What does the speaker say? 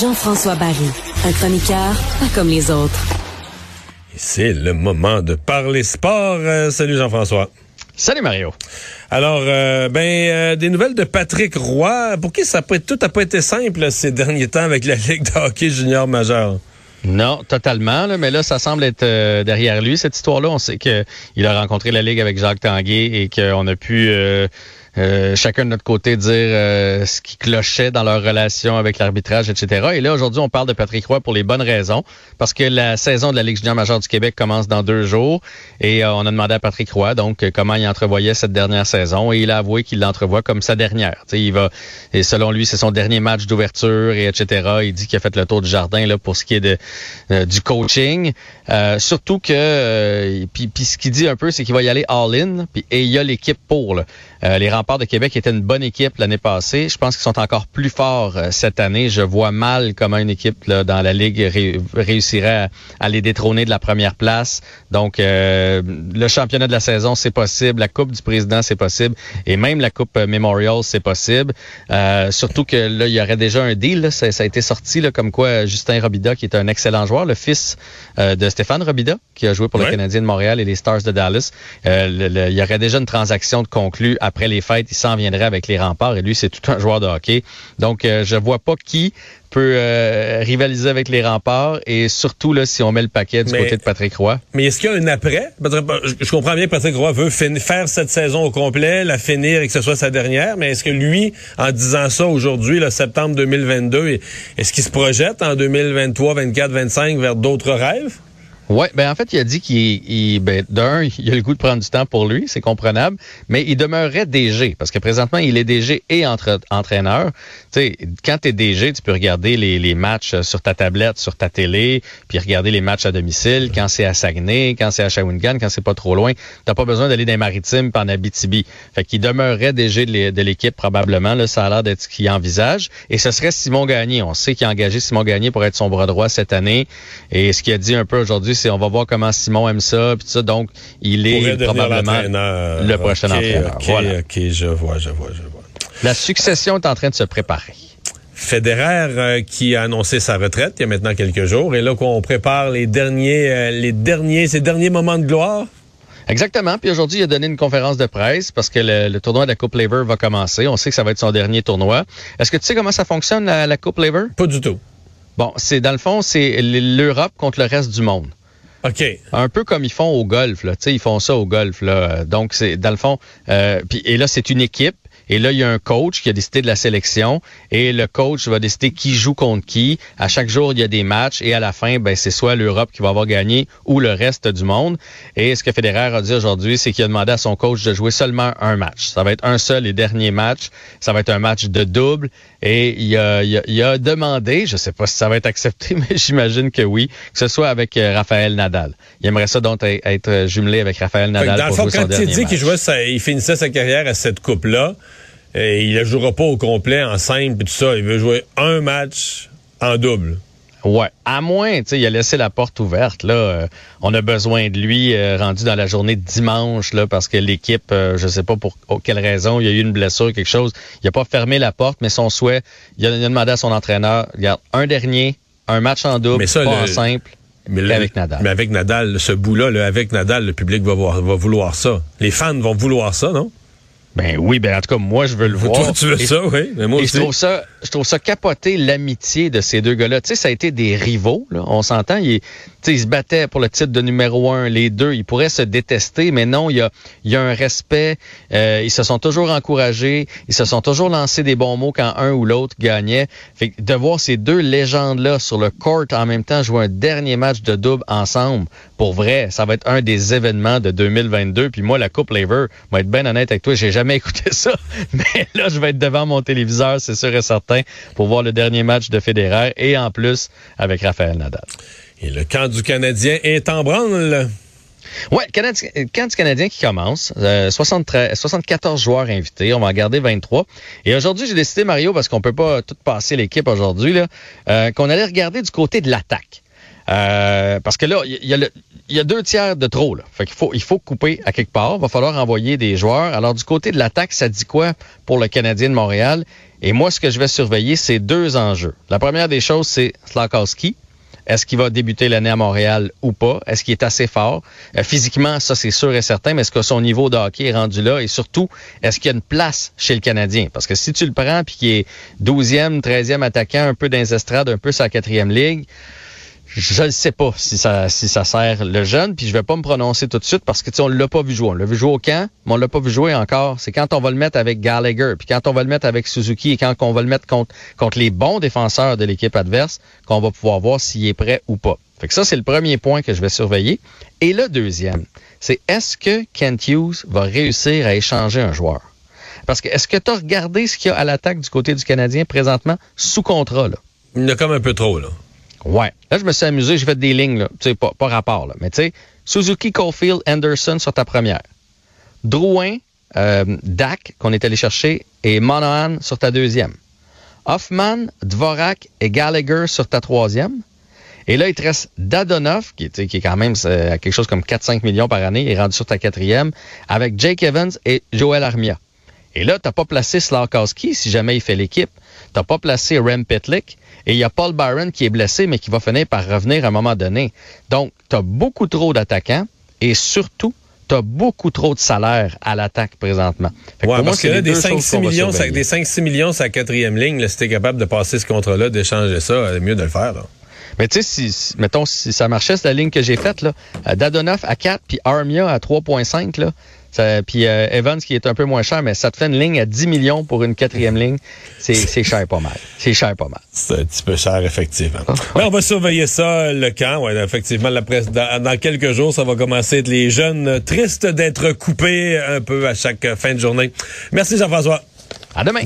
Jean-François Barry, un chroniqueur pas comme les autres. C'est le moment de parler sport. Euh, salut Jean-François. Salut Mario. Alors, euh, ben, euh, des nouvelles de Patrick Roy. Pour qui ça peut tout n'a pas été simple ces derniers temps avec la Ligue de hockey junior majeur? Non, totalement. mais là, ça semble être derrière lui, cette histoire-là. On sait qu'il a rencontré la Ligue avec Jacques Tanguay et qu'on a pu euh, chacun de notre côté dire euh, ce qui clochait dans leur relation avec l'arbitrage, etc. Et là, aujourd'hui, on parle de Patrick Roy pour les bonnes raisons, parce que la saison de la Ligue junior majeure du Québec commence dans deux jours, et euh, on a demandé à Patrick Roy, donc, comment il entrevoyait cette dernière saison, et il a avoué qu'il l'entrevoit comme sa dernière. sais, il va, et selon lui, c'est son dernier match d'ouverture, et etc. Il dit qu'il a fait le tour du jardin là pour ce qui est de, du coaching. surtout que, puis, ce qu'il dit un peu, c'est qu'il va y aller all-in, et il y a l'équipe pour. Là. les de Québec était une bonne équipe l'année passée. Je pense qu'ils sont encore plus forts euh, cette année. Je vois mal comment une équipe dans la Ligue réussirait à, les détrôner de la première place. Donc, euh, le championnat de la saison, c'est possible. La Coupe du Président, c'est possible. Et même la Coupe Memorial, c'est possible. Euh, surtout que là, il y aurait déjà un deal. Ça, a été sorti là, comme quoi Justin Robida, qui est un excellent joueur, le fils de Stéphane Robida, qui a joué pour le Canadien de Montréal et les Stars de Dallas. il y aurait déjà une transaction de conclue après les fêtes il s'en viendrait avec les remparts. Et lui, c'est tout un joueur de hockey. Donc, euh, je vois pas qui peut euh, rivaliser avec les remparts. Et surtout là si on met le paquet du côté de Patrick Roy. Mais est-ce qu'il y a un après? Je comprends bien que Patrick Roy veut faire cette saison au complet, la finir et que ce soit sa dernière, mais est-ce que lui, en disant ça aujourd'hui, le septembre 2022, est-ce qu'il se projette en 2023, 24, 25 vers d'autres rêves? Ouais, ben en fait, il a dit qu'il, ben, d'un, il a le goût de prendre du temps pour lui, c'est comprenable, mais il demeurerait DG parce que présentement, il est DG et entre, entraîneur. Tu sais, quand tu es DG, tu peux regarder les, les, matchs sur ta tablette, sur ta télé, puis regarder les matchs à domicile, quand c'est à Saguenay, quand c'est à Shawinigan, quand c'est pas trop loin. T'as pas besoin d'aller dans les maritimes en Abitibi. Fait qu'il demeurerait DG de l'équipe probablement, là, ça a l'air d'être ce qu'il envisage. Et ce serait Simon Gagné. On sait qu'il a engagé Simon Gagné pour être son bras droit cette année. Et ce qu'il a dit un peu aujourd'hui, c'est on va voir comment Simon aime ça, puis ça. Donc, il est probablement le prochain entraîneur. OK, OK, je vois, je vois, je vois. La succession est en train de se préparer. Federer euh, qui a annoncé sa retraite il y a maintenant quelques jours et là qu'on prépare les derniers euh, les derniers ces derniers moments de gloire. Exactement. Puis aujourd'hui, il a donné une conférence de presse parce que le, tournoi de la Coupe Lever va commencer. On sait que ça va être son dernier tournoi. Est-ce que tu sais comment ça fonctionne la, la Coupe Lever? Pas du tout. Bon, c'est dans le fond, c'est l'Europe contre le reste du monde. Un peu comme ils font au golf, là. Tu sais, ils font ça au golf, là. Donc, c'est, dans le fond, euh, puis, et là, c'est une équipe. Et là, il y a un coach qui a décidé de la sélection et le coach va décider qui joue contre qui. À chaque jour, il y a des matchs et à la fin, ben, c'est soit l'Europe qui va avoir gagné ou le reste du monde. Et ce que Federer a dit aujourd'hui, c'est qu'il a demandé à son coach de jouer seulement un match. Ça va être un seul et dernier match. Ça va être un match de double. Et il a, il a, demandé, je sais pas si ça va être accepté, mais j'imagine que oui, que ce soit avec euh, Raphaël Nadal. Il aimerait ça donc être jumelé avec Raphaël Nadal. Dans le fond, quand il dit qu'il jouait, il finissait sa carrière à cette coupe-là, et il ne jouera pas au complet en simple et tout ça. Il veut jouer un match en double. Ouais, à moins, tu sais, il a laissé la porte ouverte. Là, euh, on a besoin de lui euh, rendu dans la journée de dimanche, là, parce que l'équipe, euh, je sais pas pour quelle raison, il y a eu une blessure, quelque chose. Il a pas fermé la porte, mais son souhait, il a, demandé à son entraîneur, regarde, un dernier, un match en double, pas en simple. Mais avec Nadal. Mais avec Nadal, ce bout-là, avec Nadal, le public va, voir, va vouloir ça. Les fans vont vouloir ça, non? Ben oui, ben en tout cas, moi, je veux le voir. Toi, tu veux ça, oui. Mais moi et je trouve ça, je trouve ça capoter l'amitié de ces deux gars-là. Tu sais, ça a été des rivaux, là. On s'entend. Ils, se battaient pour le titre de numéro un, les deux. Ils pourraient se détester, mais non, il y a, y a un respect. Euh, ils se sont toujours encouragés. Ils se sont toujours lancés des bons mots quand un ou l'autre gagnait. Fait que de voir ces deux légendes-là sur le court en même temps jouer un dernier match de double ensemble, pour vrai, ça va être un des événements de 2022. Puis moi, la Coupe Lever, va être bien honnête avec toi, j'ai jamais écouter ça, mais là, je vais être devant mon téléviseur, c'est sûr et certain, pour voir le dernier match de Federer et en plus avec Raphaël Nadal. Et le camp du Canadien est en branle. Oui, camp du Canadien qui commence. 73, euh, 74 joueurs invités. On va en garder 23. Et aujourd'hui, j'ai décidé, Mario, parce qu'on peut pas tout passer l'équipe aujourd'hui, euh, qu'on allait regarder du côté de l'attaque. Euh, parce que là, il y, a le, deux tiers de trop. Il faut couper à quelque part. Il va falloir envoyer des joueurs. Alors, du côté de l'attaque, ça dit quoi pour le Canadien de Montréal? Et moi, ce que je vais surveiller, c'est deux enjeux. La première des choses, c'est Slakowski. Est-ce qu'il va débuter l'année à Montréal ou pas? Est-ce qu'il est assez fort? Euh, physiquement, ça, c'est sûr et certain, mais est-ce que son niveau de hockey est rendu là? Et surtout, est-ce qu'il y a une place chez le Canadien? Parce que si tu le prends puis qu'il est 12e, 13e attaquant, un peu dans les estrades, un peu sa quatrième ligue, je ne sais pas si ça, sert le jeune, puis je vais pas me prononcer tout de suite parce que tu on l'a pas vu jouer. On l'a vu jouer au camp, mais on l'a pas vu jouer encore. C'est quand on va le mettre avec Gallagher, puis quand on va le mettre avec Suzuki et quand on va le mettre contre, les bons défenseurs de l'équipe adverse, qu'on va pouvoir voir s'il est prêt ou pas. Fait ça, c'est le premier point que je vais surveiller. Et le deuxième, c'est est-ce que Kent Hughes va réussir à échanger un joueur? Parce que est-ce que tu as regardé ce qu'il y a à l'attaque du côté du Canadien présentement sous contrat? Il y en a comme un peu trop, là. Ouais. Là, je me suis amusé, j'ai fait des lignes. Tu sais, pas, rapport, là. Mais tu sais, Suzuki, Caulfield, Anderson sur ta première. Drouin, euh, Dak, qu'on est allé chercher, et Monahan sur ta deuxième. Hoffman, Dvorak et Gallagher sur ta troisième. Et là, il te reste Dadonov, qui, qui est quand même euh, à quelque chose comme 4-5 millions par année, il est rendu sur ta quatrième, avec Jake Evans et Joel Armia. Et là, t'as pas placé Slakowski si jamais il fait l'équipe. T'as pas placé Rem Pitlick. Et il y a Paul Byron qui est blessé, mais qui va finir par revenir à un moment donné. Donc, tu as beaucoup trop d'attaquants et surtout, tu as beaucoup trop de salaire à l'attaque présentement. Fait ouais, parce que là, des 5-6 millions, ça, des 5-6 millions sur la quatrième ligne, là, si t'es capable de passer ce contrat-là, d'échanger ça, c'est mieux de le faire. Là. Mais tu sais, si, mettons, si ça marchait, c'est la ligne que j'ai faite, là, Dadonoff à 4, puis Armia à 3,5, là, puis euh, Evans qui est un peu moins cher, mais ça te fait une ligne à 10 millions pour une quatrième ligne. C'est cher pas mal. C'est cher pas mal. C'est un petit peu cher, effectivement. Ah. Mais on va surveiller ça, le camp. Ouais, effectivement, la presse, dans, quelques jours, ça va commencer à être les jeunes tristes d'être coupés un peu à chaque fin de journée. Merci Jean-François. À demain.